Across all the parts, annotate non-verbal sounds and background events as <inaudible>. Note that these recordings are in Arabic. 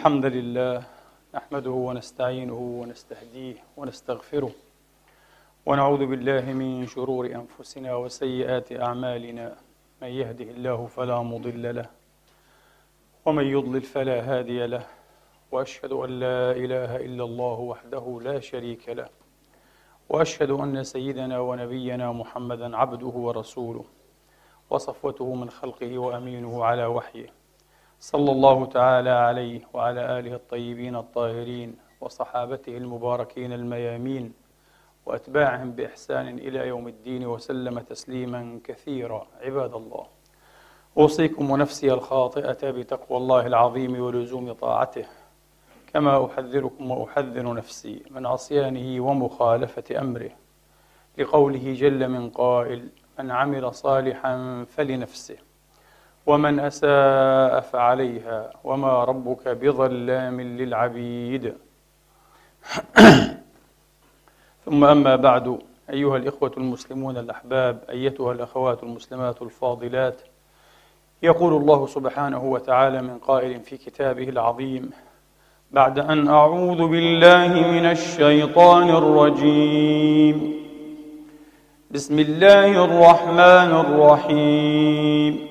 الحمد لله نحمده ونستعينه ونستهديه ونستغفره ونعوذ بالله من شرور أنفسنا وسيئات أعمالنا. من يهده الله فلا مضل له ومن يضلل فلا هادي له وأشهد أن لا إله إلا الله وحده لا شريك له وأشهد أن سيدنا ونبينا محمدا عبده ورسوله وصفوته من خلقه وأمينه على وحيه. صلى الله تعالى عليه وعلى آله الطيبين الطاهرين وصحابته المباركين الميامين وأتباعهم بإحسان إلى يوم الدين وسلم تسليما كثيرا عباد الله. أوصيكم ونفسي الخاطئة بتقوى الله العظيم ولزوم طاعته كما أحذركم وأحذر نفسي من عصيانه ومخالفة أمره. لقوله جل من قائل من عمل صالحا فلنفسه. ومن أساء فعليها وما ربك بظلام للعبيد. <clears throat> ثم أما بعد أيها الإخوة المسلمون الأحباب أيتها الأخوات المسلمات الفاضلات يقول الله سبحانه وتعالى من قائل في كتابه العظيم بعد أن أعوذ بالله من الشيطان الرجيم. بسم الله الرحمن الرحيم.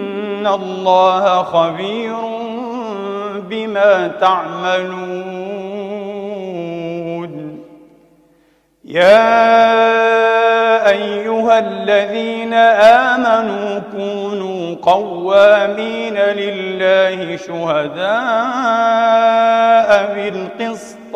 الله خبير بما تعملون. يا أيها الذين آمنوا كونوا قوامين لله شهداء بالقسط.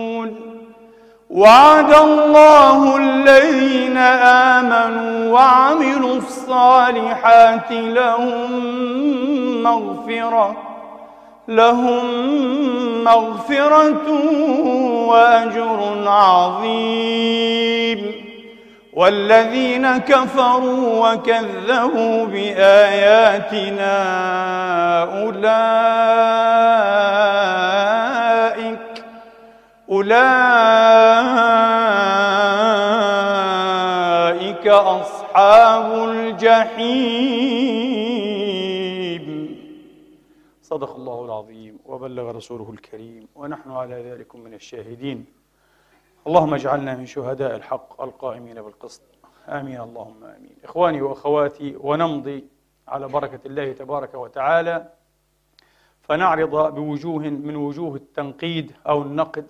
وعد الله الذين آمنوا وعملوا الصالحات لهم مغفرة لهم مغفرة وأجر عظيم. والذين كفروا وكذبوا بآياتنا أولئك أولئك أصحاب الجحيم. صدق الله العظيم وبلغ رسوله الكريم ونحن على ذلك من الشاهدين. اللهم اجعلنا من شهداء الحق القائمين بالقسط. آمين اللهم آمين. إخواني وأخواتي ونمضي على بركة الله تبارك وتعالى. فنعرض بوجوه من وجوه التنقيد أو النقد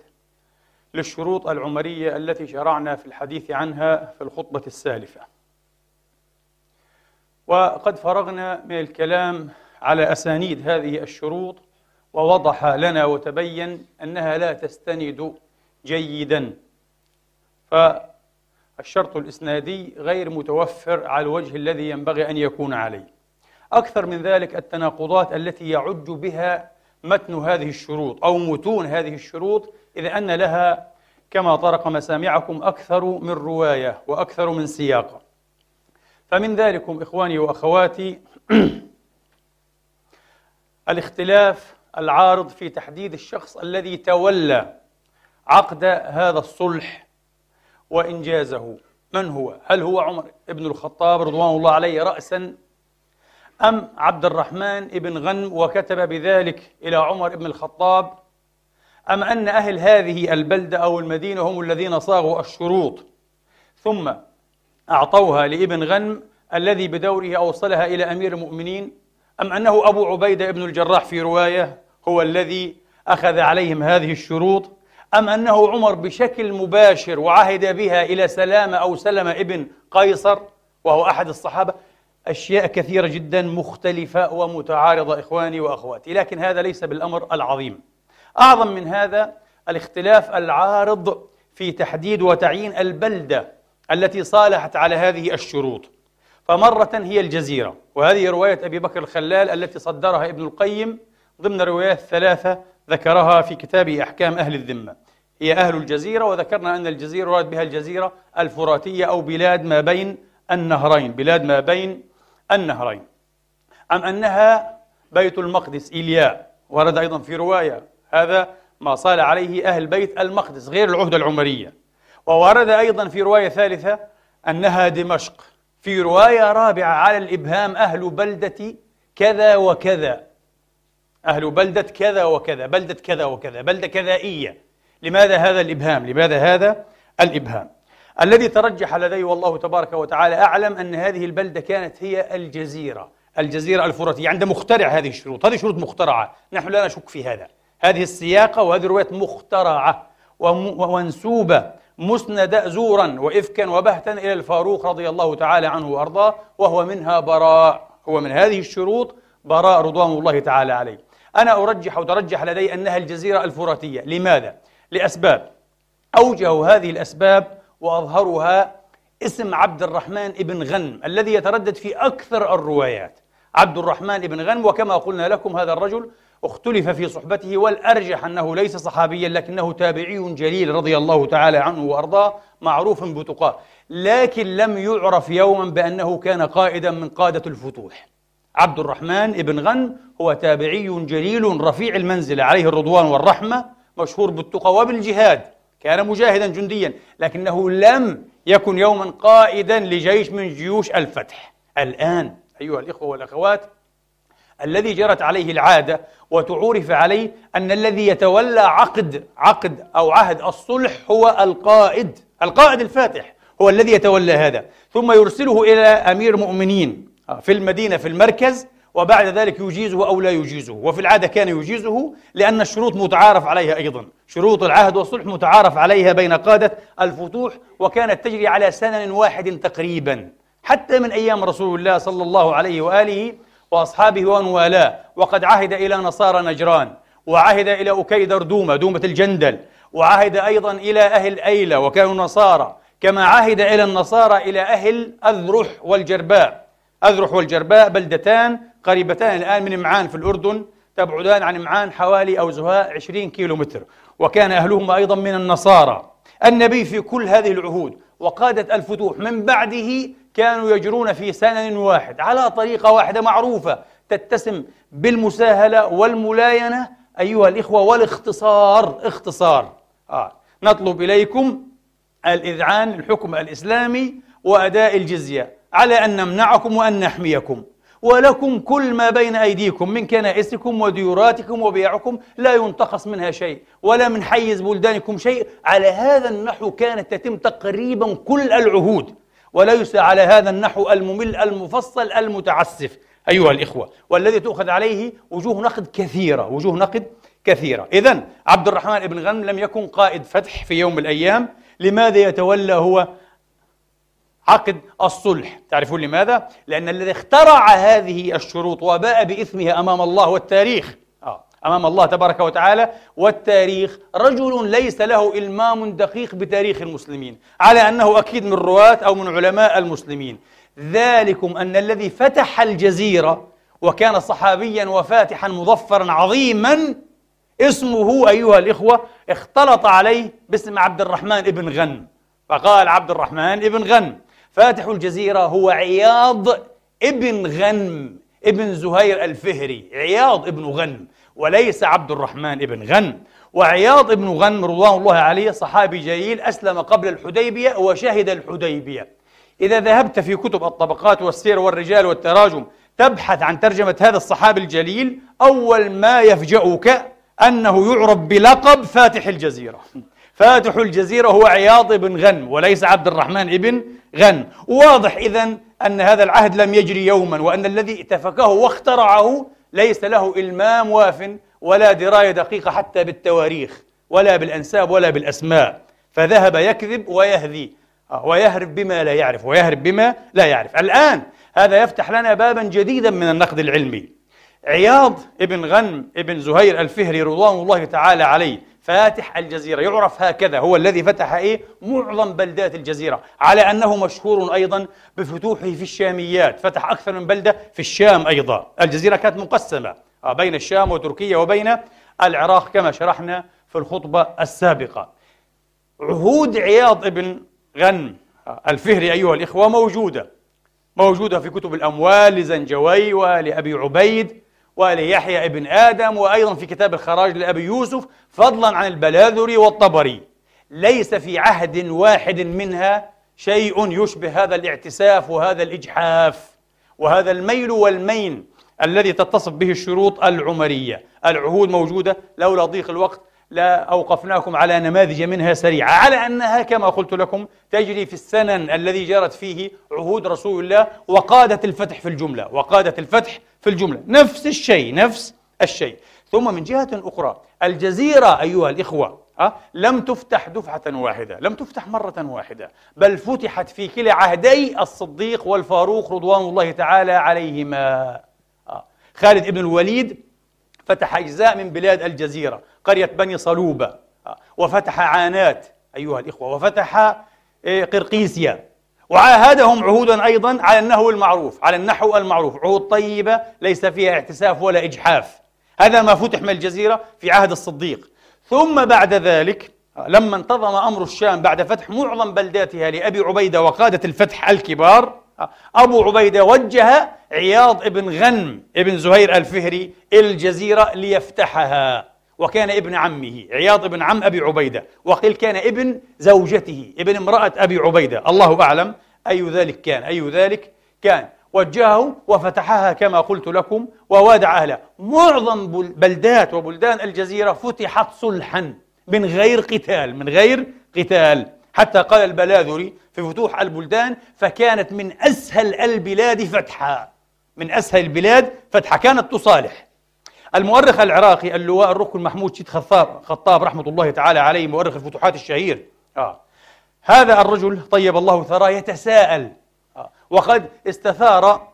للشروط العمرية التي شرعنا في الحديث عنها في الخطبة السالفة. وقد فرغنا من الكلام على أسانيد هذه الشروط ووضح لنا وتبين أنها لا تستند جيدا. فالشرط الإسنادي غير متوفر على الوجه الذي ينبغي أن يكون عليه. أكثر من ذلك التناقضات التي يعج بها متن هذه الشروط أو متون هذه الشروط إذ أن لها كما طرق مسامعكم أكثر من رواية وأكثر من سياق فمن ذلكم إخواني وأخواتي <clears throat> الاختلاف العارض في تحديد الشخص الذي تولى عقد هذا الصلح وإنجازه من هو؟ هل هو عمر بن الخطاب رضوان الله عليه رأسا أم عبد الرحمن بن غنم وكتب بذلك إلى عمر بن الخطاب أم أن أهل هذه البلدة أو المدينة هم الذين صاغوا الشروط؟ ثم أعطوها لابن غنم الذي بدوره أوصلها إلى أمير المؤمنين؟ أم أنه أبو عبيدة بن الجراح في رواية هو الذي أخذ عليهم هذه الشروط؟ أم أنه عمر بشكل مباشر وعهد بها إلى سلامة أو سلمة ابن قيصر وهو أحد الصحابة؟ أشياء كثيرة جدا مختلفة ومتعارضة إخواني وأخواتي لكن هذا ليس بالأمر العظيم. أعظم من هذا الاختلاف العارض في تحديد وتعيين البلدة التي صالحت على هذه الشروط. فمرة هي الجزيرة وهذه رواية أبي بكر الخلال التي صدرها ابن القيم ضمن روايات ثلاثة ذكرها في كتاب أحكام أهل الذمة. هي أهل الجزيرة وذكرنا أن الجزيرة راد بها الجزيرة الفراتية أو بلاد ما بين النهرين بلاد ما بين النهرين. أم أنها بيت المقدس إيلياء ورد أيضا في رواية هذا ما صال عليه أهل بيت المقدس غير العهدة العمرية. وورد أيضا في رواية ثالثة أنها دمشق في رواية رابعة على الإبهام أهل بلدة كذا وكذا. أهل بلدة كذا وكذا بلدة كذا وكذا بلدة كذائية. لماذا هذا الإبهام؟ لماذا هذا الإبهام؟ الذي ترجح لدي والله تبارك وتعالى أعلم أن هذه البلدة كانت هي الجزيرة الجزيرة الفراتية عند مخترع هذه الشروط. هذه شروط مخترعة نحن لا نشك في هذا. هذه السياقة وهذه الروايات مخترعة ومنسوبة مسندة زورا وإفكا وبهتا إلى الفاروق رضي الله تعالى عنه وأرضاه وهو منها براء. هو من هذه الشروط براء رضوان الله تعالى عليه. أنا أرجح وترجح لدي أنها الجزيرة الفراتية. لماذا؟ لأسباب. أوجه هذه الأسباب وأظهرها اسم عبد الرحمن بن غنم الذي يتردد في أكثر الروايات. عبد الرحمن بن غنم وكما قلنا لكم هذا الرجل اختلف في صحبته والأرجح أنه ليس صحابيا لكنه تابعي جليل رضي الله تعالى عنه وأرضاه معروف بتقاه. لكن لم يعرف يوما بأنه كان قائدا من قادة الفتوح. عبد الرحمن بن غنم هو تابعي جليل رفيع المنزلة عليه الرضوان والرحمة مشهور بالتقى وبالجهاد. كان مجاهدا جنديا لكنه لم يكن يوما قائدا لجيش من جيوش الفتح. الآن أيها الإخوة والأخوات الذي جرت عليه العادة وتعورف عليه أن الذي يتولى عقد عقد أو عهد الصلح هو القائد القائد الفاتح هو الذي يتولى هذا. ثم يرسله إلى أمير مؤمنين في المدينة في المركز وبعد ذلك يجيزه أو لا يجيزه. وفي العادة كان يجيزه لأن الشروط متعارف عليها أيضا. شروط العهد والصلح متعارف عليها بين قادة الفتوح وكانت تجري على سنن واحد تقريبا حتى من أيام رسول الله صلى الله عليه وآله وأصحابه ومن والاه. وقد عهد إلى نصارى نجران. وعهد إلى أكيدر دومة دومة الجندل. وعهد أيضا إلى أهل أيلة وكانوا نصارى. كما عهد إلى النصارى إلى أهل أذرح والجرباء. أذرح والجرباء بلدتان قريبتان الآن من معان في الأردن تبعدان عن معان حوالي أو زهاء 20 كيلو متر وكان أهلهم أيضا من النصارى. النبي في كل هذه العهود وقادة الفتوح من بعده كانوا يجرون في سنن واحد على طريقة واحدة معروفة تتسم بالمساهلة والملاينة. أيها الإخوة والاختصار اختصار. آه. نطلب إليكم الإذعان للحكم الإسلامي وأداء الجزية على أن نمنعكم وأن نحميكم. ولكم كل ما بين أيديكم من كنائسكم وديوراتكم وبيعكم لا ينتقص منها شيء ولا من حيز بلدانكم شيء. على هذا النحو كانت تتم تقريبا كل العهود. وليس على هذا النحو الممل المفصل المتعسف أيها الإخوة والذي تؤخذ عليه وجوه نقد كثيرة وجوه نقد كثيرة إذا عبد الرحمن بن غنم لم يكن قائد فتح في يوم من الأيام لماذا يتولى هو عقد الصلح تعرفون لماذا؟ لأن الذي اخترع هذه الشروط وباء بإثمها أمام الله والتاريخ. أمام الله تبارك وتعالى. والتاريخ رجل ليس له إلمام دقيق بتاريخ المسلمين على أنه أكيد من رواة أو من علماء المسلمين. ذلكم أن الذي فتح الجزيرة وكان صحابيا وفاتحا مظفرا عظيما اسمه أيها الإخوة اختلط عليه باسم عبد الرحمن ابن غن. فقال عبد الرحمن ابن غن فاتح الجزيرة هو عياض ابن غنم. ابن زهير الفهري عياض ابن غنم وليس عبد الرحمن ابن غنم. وعياض ابن غنم رضوان الله عليه صحابي جليل أسلم قبل الحديبية وشهد الحديبية. إذا ذهبت في كتب الطبقات والسير والرجال والتراجم تبحث عن ترجمة هذا الصحابي الجليل أول ما يفجأك أنه يعرف بلقب فاتح الجزيرة. فاتح الجزيرة هو عياض بن غنم وليس عبد الرحمن ابن غنم واضح إذا أن هذا العهد لم يجري يوما وأن الذي اتفقه واخترعه ليس له إلمام واف ولا دراية دقيقة حتى بالتواريخ ولا بالأنساب ولا بالأسماء. فذهب يكذب ويهذي. آه، ويهرب بما لا يعرف ويهرب بما لا يعرف. الآن هذا يفتح لنا بابا جديدا من النقد العلمي. عياض ابن غنم ابن زهير الفهري رضوان الله تعالى عليه فاتح الجزيرة. يعرف هكذا هو الذي فتح إيه؟ معظم بلدات الجزيرة. على أنه مشهور أيضا بفتوحه في الشاميات. فتح أكثر من بلدة في الشام أيضا. الجزيرة كانت مقسمة آه، بين الشام وتركيا وبين العراق كما شرحنا في الخطبة السابقة. عهود عياض ابن غنم آه، الفهري أيها الإخوة موجودة. موجودة في كتب الأموال لزنجوي ولأبي عبيد. وليحيى ابن آدم وأيضا في كتاب الخراج لأبي يوسف فضلا عن البلاذري والطبري. ليس في عهد واحد منها شيء يشبه هذا الاعتساف وهذا الإجحاف وهذا الميل والمين الذي تتصف به الشروط العمرية. العهود موجودة لولا ضيق الوقت لا أوقفناكم على نماذج منها سريعة على أنها كما قلت لكم تجري في السنن الذي جرت فيه عهود رسول الله وقادت الفتح في الجملة وقادت الفتح في الجملة نفس الشيء نفس الشيء ثم من جهة أخرى الجزيرة أيها الإخوة أه؟ لم تفتح دفعة واحدة لم تفتح مرة واحدة بل فتحت في كلا عهدي الصديق والفاروق رضوان الله تعالى عليهما أه؟ خالد بن الوليد فتح أجزاء من بلاد الجزيرة قرية بني صلوبة؟ وفتح عانات أيها الإخوة وفتح إيه، قرقيسيا. وعاهدهم عهودا أيضا على النحو المعروف على النحو المعروف. عهود طيبة ليس فيها اعتساف ولا إجحاف. هذا ما فتح من الجزيرة في عهد الصديق. ثم بعد ذلك لما انتظم أمر الشام بعد فتح معظم بلداتها لأبي عبيدة وقادة الفتح الكبار أبو عبيدة وجه عياض ابن غنم ابن زهير الفهري الجزيرة ليفتحها. وكان ابن عمه عياض ابن عم أبي عبيدة وقيل كان ابن زوجته ابن امرأة أبي عبيدة. الله أعلم أي ذلك كان أي ذلك كان. وجهه وفتحها كما قلت لكم ووادع أهلها معظم بلدات وبلدان الجزيرة فتحت صلحا من غير قتال من غير قتال. حتى قال البلاذري في فتوح البلدان فكانت من أسهل البلاد فتحا. من أسهل البلاد فتحا. كانت تصالح. المؤرخ العراقي اللواء الركن محمود شيد خطاب خطاب رحمة الله تعالى عليه مؤرخ الفتوحات الشهير آه. هذا الرجل طيب الله ثراه يتساءل آه. وقد استثار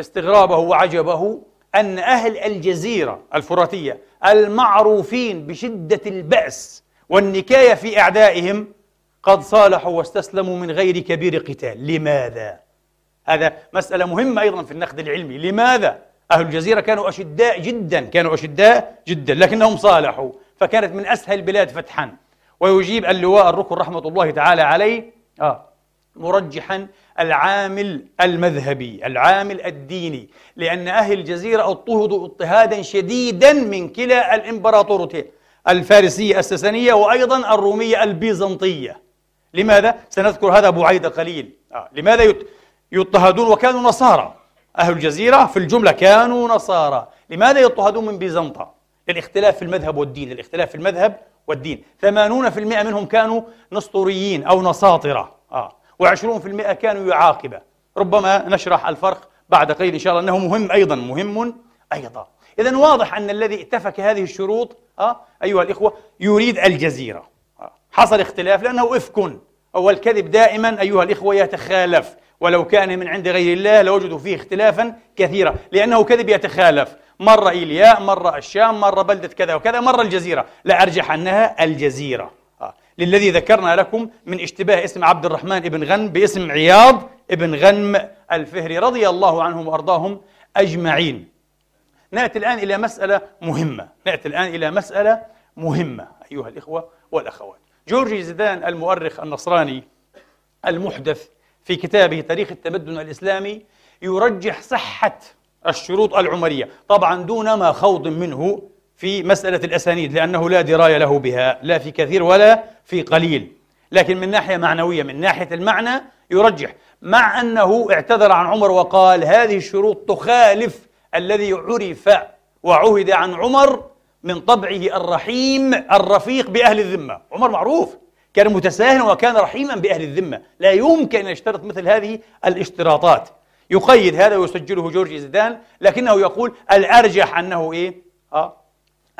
استغرابه وعجبه أن أهل الجزيرة الفراتية المعروفين بشدة البأس والنكاية في أعدائهم قد صالحوا واستسلموا من غير كبير قتال لماذا؟ هذا مسألة مهمة أيضا في النقد العلمي لماذا؟ أهل الجزيرة كانوا أشداء جدا كانوا أشداء جدا لكنهم صالحوا فكانت من أسهل البلاد فتحا ويجيب اللواء الركن رحمة الله تعالى عليه آه مرجحا العامل المذهبي العامل الديني لأن أهل الجزيرة اضطهدوا اضطهادا شديدا من كلا الإمبراطورتين الفارسية الساسانية وأيضا الرومية البيزنطية لماذا؟ سنذكر هذا بعيد قليل آه. لماذا يضطهدون وكانوا نصارى أهل الجزيرة في الجملة كانوا نصارى. لماذا يضطهدون من بيزنطة؟ الاختلاف في المذهب والدين الاختلاف في المذهب والدين. ثمانون في المئة منهم كانوا نسطوريين أو نساطرة. آه. وعشرون في المئة كانوا يعاقبة. ربما نشرح الفرق بعد قليل إن شاء الله أنه مهم أيضا مهم أيضا. إذا واضح أن الذي اتفق هذه الشروط آه أيها الإخوة يريد الجزيرة. آه. حصل اختلاف لأنه إفك. والكذب دائما أيها الإخوة يتخالف. ولو كان من عند غير الله لوجدوا فيه اختلافا كثيرا. لأنه كذب يتخالف. مرة إيلياء مرة الشام مرة بلدة كذا وكذا مرة الجزيرة. لا أرجح أنها الجزيرة. آه. للذي ذكرنا لكم من اشتباه اسم عبد الرحمن بن غنم باسم عياض بن غنم الفهري رضي الله عنهم وأرضاهم أجمعين. نأتي الآن إلى مسألة مهمة. نأتي الآن إلى مسألة مهمة أيها الإخوة والأخوات. جورجي زيدان المؤرخ النصراني المحدث في كتابه تاريخ التمدن الإسلامي يرجح صحة الشروط العمرية طبعا دون ما خوض منه في مسألة الأسانيد لأنه لا دراية له بها لا في كثير ولا في قليل. لكن من ناحية معنوية من ناحية المعنى يرجح. مع أنه اعتذر عن عمر وقال هذه الشروط تخالف الذي عرف وعهد عن عمر من طبعه الرحيم الرفيق بأهل الذمة. عمر معروف. كان متساهلا وكان رحيما بأهل الذمة. لا يمكن أن يشترط مثل هذه الاشتراطات. يقيد هذا ويسجله جورجي زيدان لكنه يقول الأرجح أنه إيه؟ آه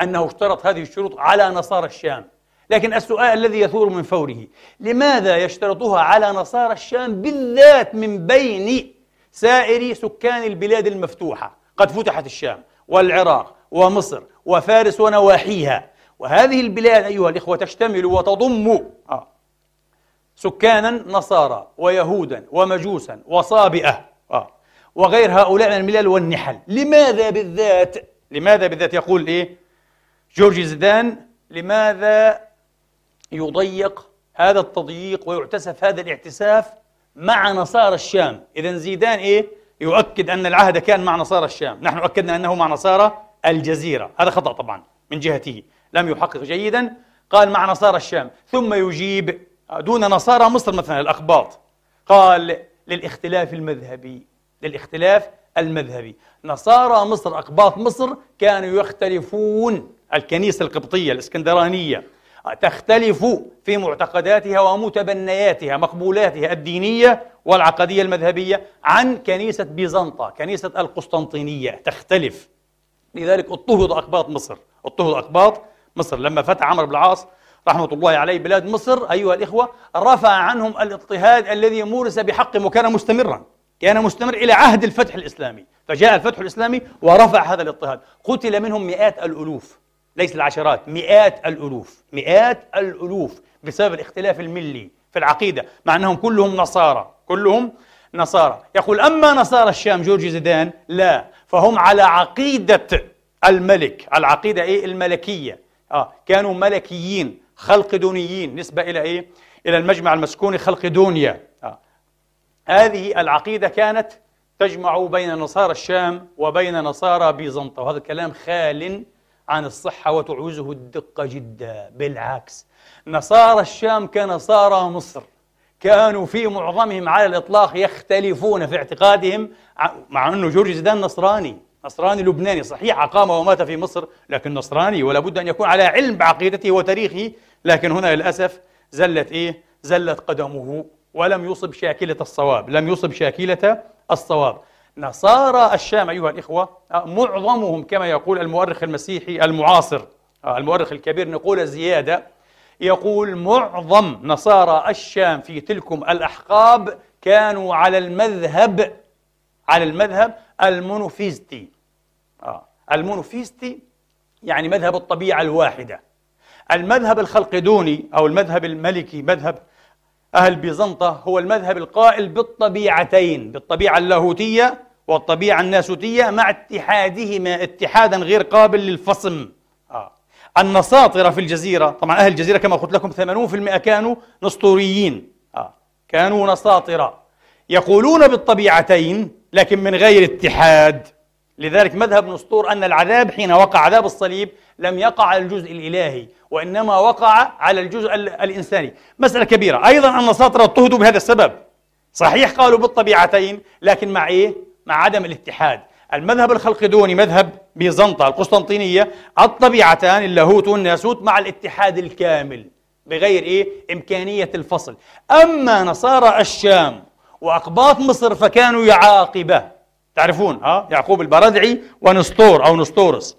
أنه اشترط هذه الشروط على نصارى الشام. لكن السؤال الذي يثور من فوره لماذا يشترطها على نصارى الشام بالذات من بين سائر سكان البلاد المفتوحة؟ قد فتحت الشام والعراق ومصر وفارس ونواحيها. وهذه البلاد أيها الإخوة تشتمل وتضم آه سكانا نصارى ويهودا ومجوسا وصابئة آه وغير هؤلاء من الملل والنحل. لماذا بالذات؟ لماذا بالذات يقول إيه؟ جورج زيدان لماذا يضيق هذا التضييق ويعتسف هذا الاعتساف مع نصارى الشام؟ إذا زيدان إيه؟ يؤكد أن العهد كان مع نصارى الشام. نحن أكدنا أنه مع نصارى الجزيرة. هذا خطأ طبعا من جهته. لم يحقق جيدا. قال مع نصارى الشام ثم يجيب دون نصارى مصر مثلا الأقباط. قال للاختلاف المذهبي للاختلاف المذهبي. نصارى مصر أقباط مصر كانوا يختلفون. الكنيسة القبطية الإسكندرانية تختلف في معتقداتها ومتبنياتها مقبولاتها الدينية والعقدية المذهبية عن كنيسة بيزنطة كنيسة القسطنطينية. تختلف. لذلك اضطهد أقباط مصر. اضطهد أقباط مصر. لما فتح عمرو بن العاص رحمة الله عليه بلاد مصر أيها الإخوة رفع عنهم الاضطهاد الذي مورس بحق وكان مستمرا كان مستمر إلى عهد الفتح الإسلامي. فجاء الفتح الإسلامي ورفع هذا الاضطهاد. قتل منهم مئات الألوف ليس العشرات مئات الألوف مئات الألوف بسبب الاختلاف الملي في العقيدة مع أنهم كلهم نصارى كلهم نصارى. يقول أما نصارى الشام جورج زيدان لا فهم على عقيدة الملك العقيدة إيه؟ الملكية. آه كانوا ملكيين خلقدونيين. نسبة إلى إيه؟ إلى المجمع المسكوني خلقدونيا. آه. هذه العقيدة كانت تجمع بين نصارى الشام وبين نصارى بيزنطة. وهذا الكلام خال عن الصحة وتعوزه الدقة جدا. بالعكس نصارى الشام كنصارى مصر كانوا في معظمهم على الإطلاق يختلفون في اعتقادهم مع أنه جورج زيدان نصراني. نصراني لبناني صحيح أقام ومات في مصر لكن نصراني ولا بد أن يكون على علم بعقيدته وتاريخه لكن هنا للأسف زلت إيه؟ زلت قدمه ولم يصب شاكلة الصواب لم يصب شاكلة الصواب نصارى الشام أيها الإخوة معظمهم كما يقول المؤرخ المسيحي المعاصر المؤرخ الكبير نقول زيادة يقول معظم نصارى الشام في تلكم الأحقاب كانوا على المذهب على المذهب المونوفيزتي آه. المونوفيزتي يعني مذهب الطبيعة الواحدة المذهب الخلقدوني أو المذهب الملكي مذهب أهل بيزنطة هو المذهب القائل بالطبيعتين بالطبيعة اللاهوتية والطبيعة الناسوتية مع اتحادهما اتحادا غير قابل للفصم آه. النساطرة في الجزيرة طبعا أهل الجزيرة كما قلت لكم 80% كانوا نسطوريين آه. كانوا نساطرة يقولون بالطبيعتين لكن من غير اتحاد. لذلك مذهب نسطور أن العذاب حين وقع عذاب الصليب لم يقع على الجزء الإلهي وإنما وقع على الجزء الإنساني. مسألة كبيرة. أيضا النساطرة اضطهدوا بهذا السبب. صحيح قالوا بالطبيعتين لكن مع إيه؟ مع عدم الاتحاد. المذهب الخلقدوني مذهب بيزنطة القسطنطينية الطبيعتان اللاهوت والناسوت مع الاتحاد الكامل بغير إيه؟ إمكانية الفصل. أما نصارى الشام وأقباط مصر فكانوا يعاقبة. تعرفون ها يعقوب البردعي ونسطور أو نسطورس.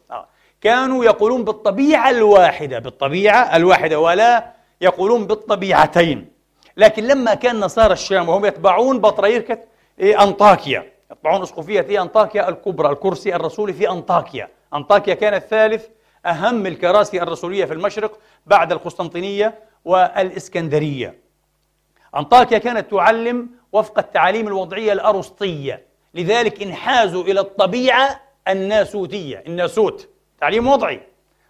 كانوا يقولون بالطبيعة الواحدة بالطبيعة الواحدة ولا يقولون بالطبيعتين. لكن لما كان نصارى الشام وهم يتبعون بطريركة إيه أنطاكيا. يتبعون أسقفية أنطاكيا الكبرى الكرسي الرسولي في أنطاكيا. أنطاكيا كانت ثالث أهم الكراسي الرسولية في المشرق بعد القسطنطينية والإسكندرية. أنطاكيا كانت تعلم وفق التعاليم الوضعية الأرسطية. لذلك انحازوا إلى الطبيعة الناسوتية. الناسوت تعليم وضعي.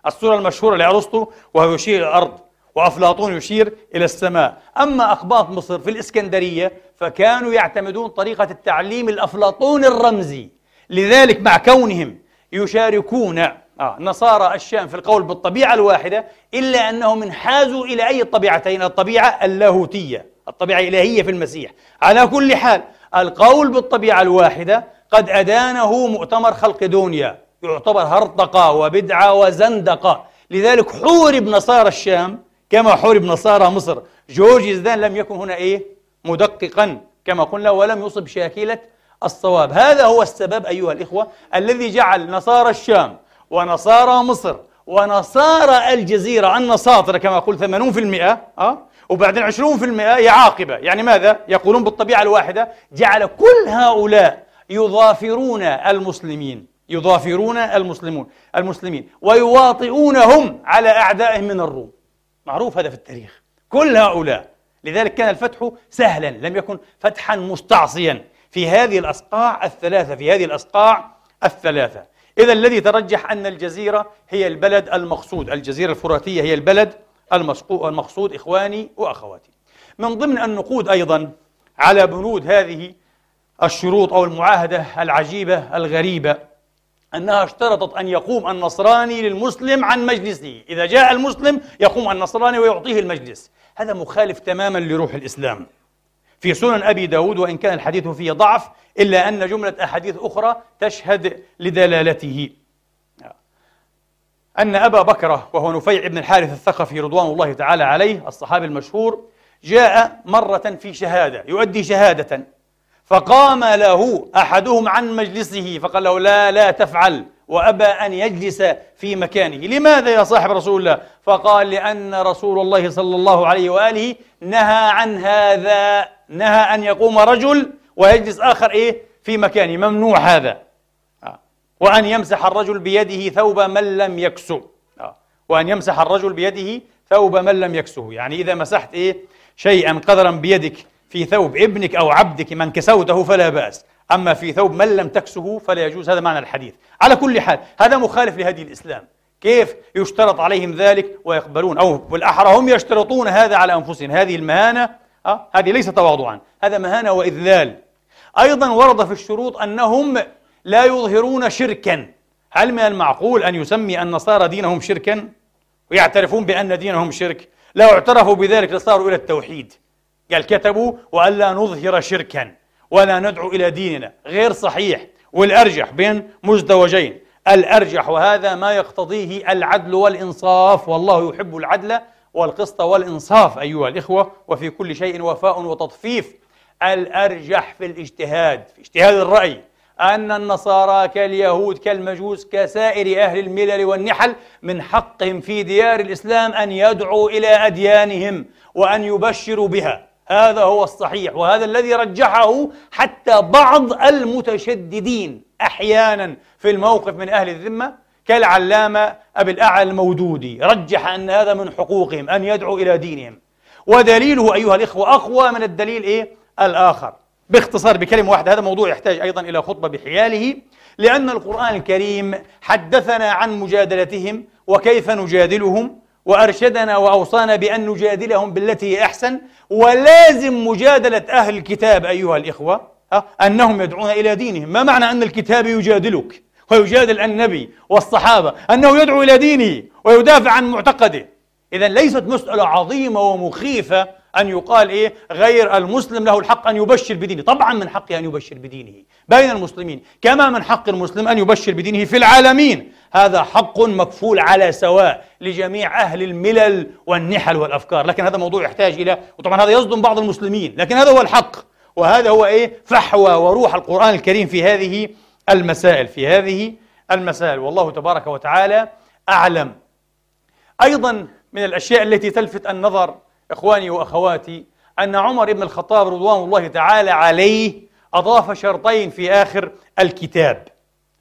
الصورة المشهورة لأرسطو وهو يشير إلى الأرض وأفلاطون يشير إلى السماء. أما أقباط مصر في الإسكندرية فكانوا يعتمدون طريقة التعليم الأفلاطوني الرمزي. لذلك مع كونهم يشاركون آه نصارى الشام في القول بالطبيعة الواحدة إلا أنهم انحازوا إلى أي الطبيعتين الطبيعة اللاهوتية. الطبيعة الإلهية في المسيح. على كل حال القول بالطبيعة الواحدة قد أدانه مؤتمر خلق دنيا. يعتبر هرطقة وبدعة وزندقة. لذلك حورب نصارى الشام كما حورب نصارى مصر. جورج زدان لم يكن هنا إيه؟ مدققا كما قلنا ولم يصب شاكلة الصواب. هذا هو السبب أيها الإخوة الذي جعل نصارى الشام ونصارى مصر ونصارى الجزيرة النصاطرة كما قلت 80% أه؟ وبعدين 20% هي عاقبة. يعني ماذا؟ يقولون بالطبيعة الواحدة جعل كل هؤلاء يضافرون المسلمين. يضافرون المسلمون. المسلمين. ويواطئونهم على أعدائهم من الروم. معروف هذا في التاريخ. كل هؤلاء. لذلك كان الفتح سهلا. لم يكن فتحا مستعصيا. في هذه الأصقاع الثلاثة. في هذه الأصقاع الثلاثة. إذا الذي ترجح أن الجزيرة هي البلد المقصود. الجزيرة الفراتية هي البلد المقصود إخواني وأخواتي. من ضمن النقود أيضا على بنود هذه الشروط أو المعاهدة العجيبة الغريبة أنها اشترطت أن يقوم النصراني للمسلم عن مجلسه. إذا جاء المسلم يقوم النصراني ويعطيه المجلس. هذا مخالف تماما لروح الإسلام. في سنن أبي داود وإن كان الحديث فيه ضعف إلا أن جملة أحاديث أخرى تشهد لدلالته. أن أبا بكر وهو نفيع بن الحارث الثقفي رضوان الله تعالى عليه الصحابي المشهور جاء مرة في شهادة يؤدي شهادة فقام له أحدهم عن مجلسه فقال له لا لا تفعل وأبى أن يجلس في مكانه. لماذا يا صاحب رسول الله؟ فقال لأن رسول الله صلى الله عليه وآله نهى عن هذا نهى أن يقوم رجل ويجلس آخر إيه؟ في مكانه. ممنوع هذا. وأن يمسح الرجل بيده ثوب من لم يكسو آه. وأن يمسح الرجل بيده ثوب من لم يكسه. يعني إذا مسحت إيه؟ شيئا قدرا بيدك في ثوب ابنك أو عبدك من كسوته فلا بأس. أما في ثوب من لم تكسه فلا يجوز. هذا معنى الحديث. على كل حال هذا مخالف لهدي الإسلام. كيف يشترط عليهم ذلك ويقبلون؟ أو بالأحرى هم يشترطون هذا على أنفسهم. هذه المهانة أه؟ هذه ليس تواضعا. هذا مهانة وإذلال. أيضا ورد في الشروط أنهم لا يظهرون شركا. هل من المعقول أن يسمي النصارى دينهم شركا؟ ويعترفون بأن دينهم شرك. لو اعترفوا بذلك لصاروا إلى التوحيد. قال كتبوا وألا نظهر شركا ولا ندعو إلى ديننا. غير صحيح. والأرجح بين مزدوجين. الأرجح وهذا ما يقتضيه العدل والإنصاف. والله يحب العدل والقسط والإنصاف أيها الإخوة. وفي كل شيء وفاء وتطفيف. الأرجح في الاجتهاد في اجتهاد الرأي. أن النصارى كاليهود كالمجوس كسائر أهل الملل والنحل من حقهم في ديار الإسلام أن يدعوا إلى أديانهم وأن يبشروا بها. هذا هو الصحيح وهذا الذي رجحه حتى بعض المتشددين أحيانا في الموقف من أهل الذمة كالعلامة أبي الأعلى المودودي. رجح أن هذا من حقوقهم أن يدعوا إلى دينهم. ودليله أيها الإخوة أقوى من الدليل إيه؟ الآخر. باختصار بكلمة واحدة هذا موضوع يحتاج أيضا إلى خطبة بحياله لأن القرآن الكريم حدثنا عن مجادلتهم وكيف نجادلهم وأرشدنا وأوصانا بأن نجادلهم بالتي هي أحسن ولازم مجادلة أهل الكتاب أيها الإخوة أنهم يدعون إلى دينهم، ما معنى أن الكتاب يجادلك ويجادل النبي والصحابة؟ أنه يدعو إلى دينه ويدافع عن معتقده، اذا ليست مسألة عظيمة ومخيفة أن يقال إيه؟ غير المسلم له الحق أن يبشر بدينه. طبعا من حقه أن يبشر بدينه. بين المسلمين. كما من حق المسلم أن يبشر بدينه في العالمين. هذا حق مكفول على سواء لجميع أهل الملل والنحل والأفكار. لكن هذا موضوع يحتاج إلى وطبعا هذا يصدم بعض المسلمين. لكن هذا هو الحق. وهذا هو إيه؟ فحوى وروح القرآن الكريم في هذه المسائل. في هذه المسائل. والله تبارك وتعالى أعلم. أيضا من الأشياء التي تلفت النظر إخواني وأخواتي أن عمر بن الخطاب رضوان الله تعالى عليه أضاف شرطين في آخر الكتاب.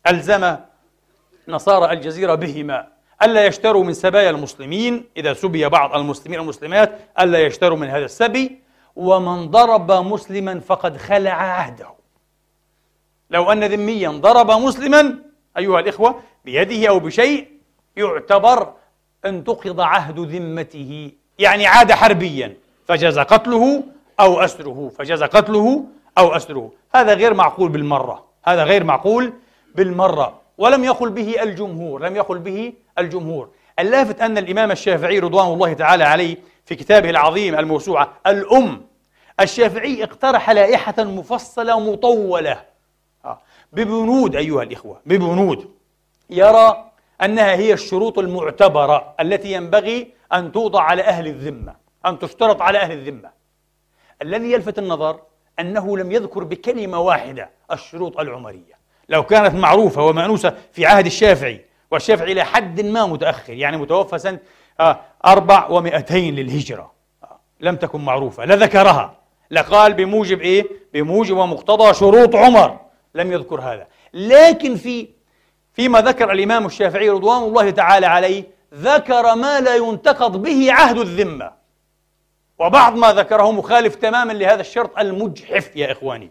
ألزم نصارى الجزيرة بهما. ألا يشتروا من سبايا المسلمين إذا سبي بعض المسلمين والمسلمات ألا يشتروا من هذا السبي. ومن ضرب مسلما فقد خلع عهده. لو أن ذميا ضرب مسلما أيها الإخوة بيده أو بشيء يعتبر انتقض عهد ذمته. يعني عاد حربيا فجاز قتله أو أسره فجاز قتله أو أسره. هذا غير معقول بالمرة هذا غير معقول بالمرة. ولم يقل به الجمهور لم يقل به الجمهور. اللافت أن الإمام الشافعي رضوان الله تعالى عليه في كتابه العظيم الموسوعة الأم الشافعي اقترح لائحة مفصلة مطولة. آه، ببنود أيها الإخوة ببنود. يرى أنها هي الشروط المعتبرة التي ينبغي أن توضع على أهل الذمة أن تشترط على أهل الذمة. الذي يلفت النظر أنه لم يذكر بكلمة واحدة الشروط العمرية. لو كانت معروفة ومأنوسة في عهد الشافعي والشافعي إلى حد ما متأخر يعني متوفى سنة آه، أربع ومئتين للهجرة. آه، لم تكن معروفة لذكرها لقال بموجب إيه؟ بموجب ومقتضى شروط عمر لم يذكر هذا. لكن في فيما ذكر الإمام الشافعي رضوان الله تعالى عليه ذكر ما لا ينتقض به عهد الذمة. وبعض ما ذكره مخالف تماما لهذا الشرط المجحف يا إخواني.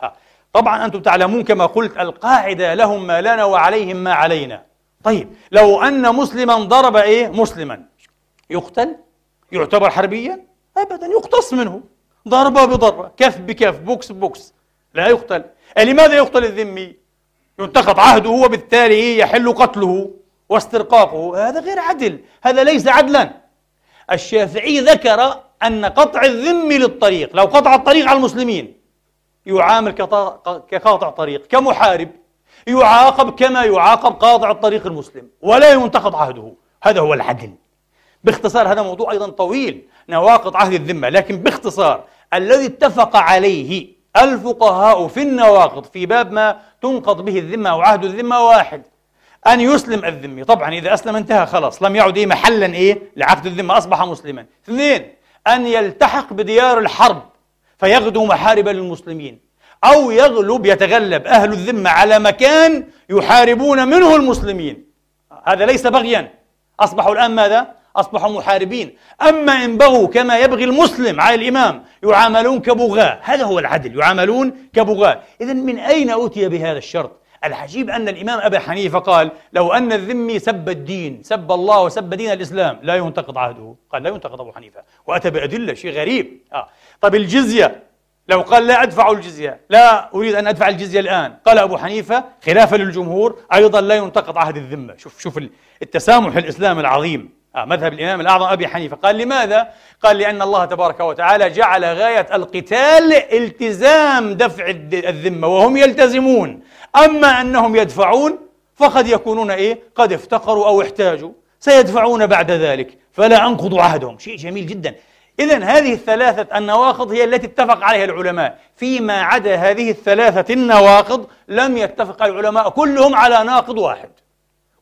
ها. طبعا أنتم تعلمون كما قلت القاعدة لهم ما لنا وعليهم ما علينا. طيب لو أن مسلما ضرب إيه؟ مسلما. يقتل؟ يعتبر حربيا؟ أبدا يقتص منه. ضربة بضربة كف بكف بوكس بوكس. لا يقتل. لماذا يقتل الذمي؟ ينتقض عهده وبالتالي يحل قتله. واسترقاقه هذا غير عدل هذا ليس عدلا. الشافعي ذكر أن قطع الذمي للطريق لو قطع الطريق على المسلمين يعامل كقاطع طريق كمحارب يعاقب كما يعاقب قاطع الطريق المسلم ولا ينتقض عهده هذا هو العدل. باختصار هذا موضوع أيضا طويل نواقض عهد الذمة لكن باختصار الذي اتفق عليه الفقهاء في النواقض في باب ما تنقض به الذمة أو عهد الذمة واحد. أن يسلم الذمي طبعا إذا أسلم انتهى خلاص. لم يعد إيه محلا إيه لعقد الذمة أصبح مسلما. اثنين أن يلتحق بديار الحرب فيغدو محاربا للمسلمين. أو يغلب يتغلب أهل الذمة على مكان يحاربون منه المسلمين. هذا ليس بغيا. أصبحوا الآن ماذا؟ أصبحوا محاربين. أما إن بغوا كما يبغي المسلم على الإمام يعاملون كبغاة هذا هو العدل يعاملون كبغاة إذا من أين أوتي بهذا الشرط؟ العجيب أن الإمام أبا حنيفة قال لو أن الذمي سب الدين سب الله وسب دين الإسلام لا ينتقض عهده. قال لا ينتقض أبو حنيفة. وأتى بأدلة شيء غريب. آه. طب الجزية لو قال لا أدفع الجزية لا أريد أن أدفع الجزية الآن. قال أبو حنيفة خلافا للجمهور أيضا لا ينتقض عهد الذمة. شوف شوف التسامح الإسلامي العظيم. آه مذهب الإمام الأعظم أبي حنيفة. قال لماذا؟ قال لأن الله تبارك وتعالى جعل غاية القتال التزام دفع الذمة وهم يلتزمون. أما أنهم يدفعون فقد يكونون إيه؟ قد افتقروا أو احتاجوا. سيدفعون بعد ذلك. فلا أنقضوا عهدهم. شيء جميل جدا. إذا هذه الثلاثة النواقض هي التي اتفق عليها العلماء. فيما عدا هذه الثلاثة النواقض لم يتفق العلماء كلهم على ناقض واحد.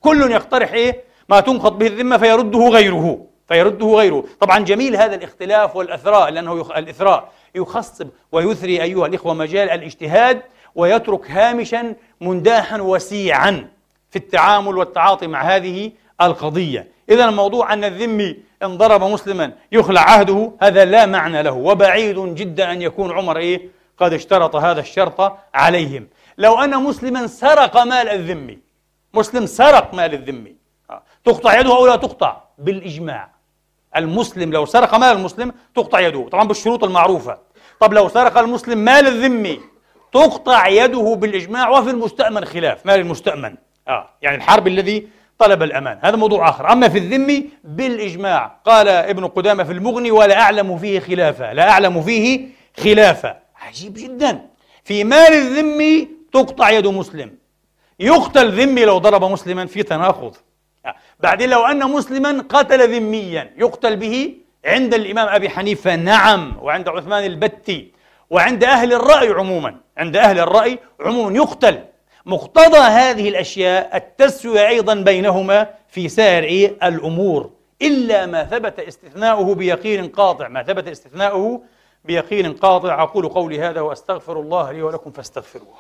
كل يقترح إيه؟ ما تنقض به الذمة فيرده غيره. فيرده غيره. طبعا جميل هذا الاختلاف والأثراء لأنه يخ... الإثراء يخصب ويثري أيها الإخوة مجال الاجتهاد ويترك هامشا منداحا وسيعا في التعامل والتعاطي مع هذه القضية. إذا الموضوع أن الذمي إن ضرب مسلما يخلع عهده هذا لا معنى له. وبعيد جدا أن يكون عمر إيه؟ قد اشترط هذا الشرط عليهم. لو أن مسلما سرق مال الذمي مسلم سرق مال الذمي آه. تقطع يده أو لا تقطع؟ بالإجماع. المسلم لو سرق مال المسلم تقطع يده. طبعا بالشروط المعروفة. طب لو سرق المسلم مال الذمي تقطع يده بالإجماع وفي المستأمن خلاف. مال المستأمن آه يعني الحرب الذي طلب الأمان. هذا موضوع آخر. أما في الذم بالإجماع قال ابن قدامة في المغني ولا أعلم فيه خلافة لا أعلم فيه خلافة عجيب جدا. في مال الذم تقطع يد مسلم. يقتل ذمي لو ضرب مسلما في تناقض. آه، بعدين لو أن مسلما قتل ذميا يقتل به عند الإمام أبي حنيفة. نعم وعند عثمان البتي. وعند أهل الرأي عموما عند أهل الرأي عموما يقتل مقتضى هذه الأشياء التسوية أيضا بينهما في سائر؟ الأمور إلا ما ثبت استثناؤه بيقين قاطع ما ثبت استثناؤه بيقين قاطع أقول قولي هذا وأستغفر الله لي ولكم فاستغفروه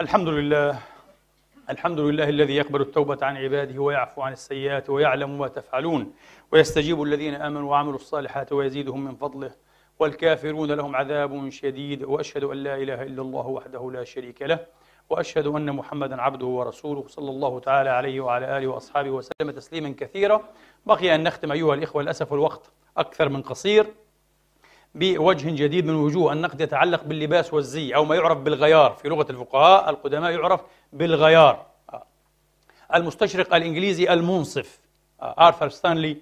الحمد لله. الحمد لله الذي يقبل التوبة عن عباده ويعفو عن السيئات ويعلم ما تفعلون. ويستجيب الذين آمنوا وعملوا الصالحات ويزيدهم من فضله. والكافرون لهم عذاب شديد. وأشهد أن لا إله إلا الله وحده لا شريك له. وأشهد أن محمدا عبده ورسوله صلى الله تعالى عليه وعلى آله وأصحابه وسلم تسليما كثيرا. بقي أن نختم أيها الإخوة للاسف الوقت أكثر من قصير. بوجه جديد من وجوه. النقد يتعلق باللباس والزي أو ما يعرف بالغيار. في لغة الفقهاء القدماء يعرف بالغيار. المستشرق الإنجليزي المنصف آرثر ستانلي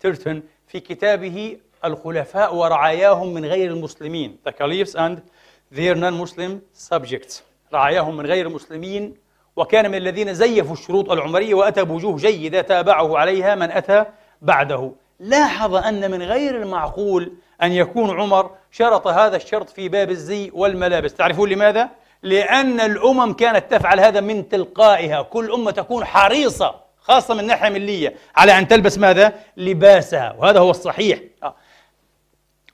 تيرتون في كتابه الخلفاء ورعاياهم من غير المسلمين. The Caliphs and their non-Muslim subjects. رعاياهم من غير المسلمين. وكان من الذين زيفوا الشروط العمرية وأتى بوجوه جيدة تابعه عليها من أتى بعده. لاحظ أن من غير المعقول أن يكون عمر شرط هذا الشرط في باب الزي والملابس تعرفون لماذا؟ لأن الأمم كانت تفعل هذا من تلقائها كل أمة تكون حريصة خاصة من ناحية ملية على أن تلبس ماذا؟ لباسها وهذا هو الصحيح آه.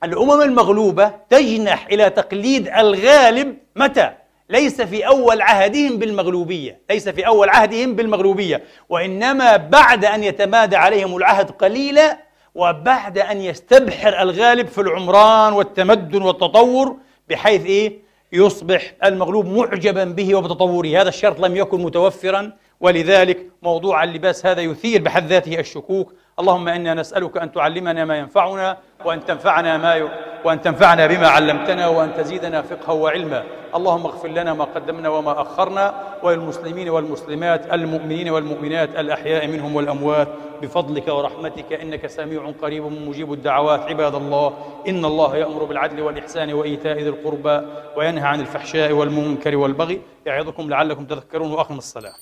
الأمم المغلوبة تجنح إلى تقليد الغالب متى؟ ليس في أول عهدهم بالمغلوبية ليس في أول عهدهم بالمغلوبية وإنما بعد أن يتمادى عليهم العهد قليلا وبعد أن يستبحر الغالب في العمران والتمدن والتطور بحيث إيه؟ يصبح المغلوب معجبا به وبتطوره. هذا الشرط لم يكن متوفرا ولذلك موضوع اللباس هذا يثير بحد ذاته الشكوك. اللهم إنا نسألك أن تعلمنا ما ينفعنا وأن تنفعنا ما ي... وأن تنفعنا بما علمتنا وأن تزيدنا فقها وعلما. اللهم اغفر لنا ما قدمنا وما أخرنا وللمسلمين والمسلمات المؤمنين والمؤمنات الأحياء منهم والأموات. بفضلك ورحمتك إنك سميع قريب مجيب الدعوات. عباد الله إن الله يأمر بالعدل والإحسان وإيتاء ذي القربى وينهى عن الفحشاء والمنكر والبغي يعظكم لعلكم تذكرون وأقم الصلاة.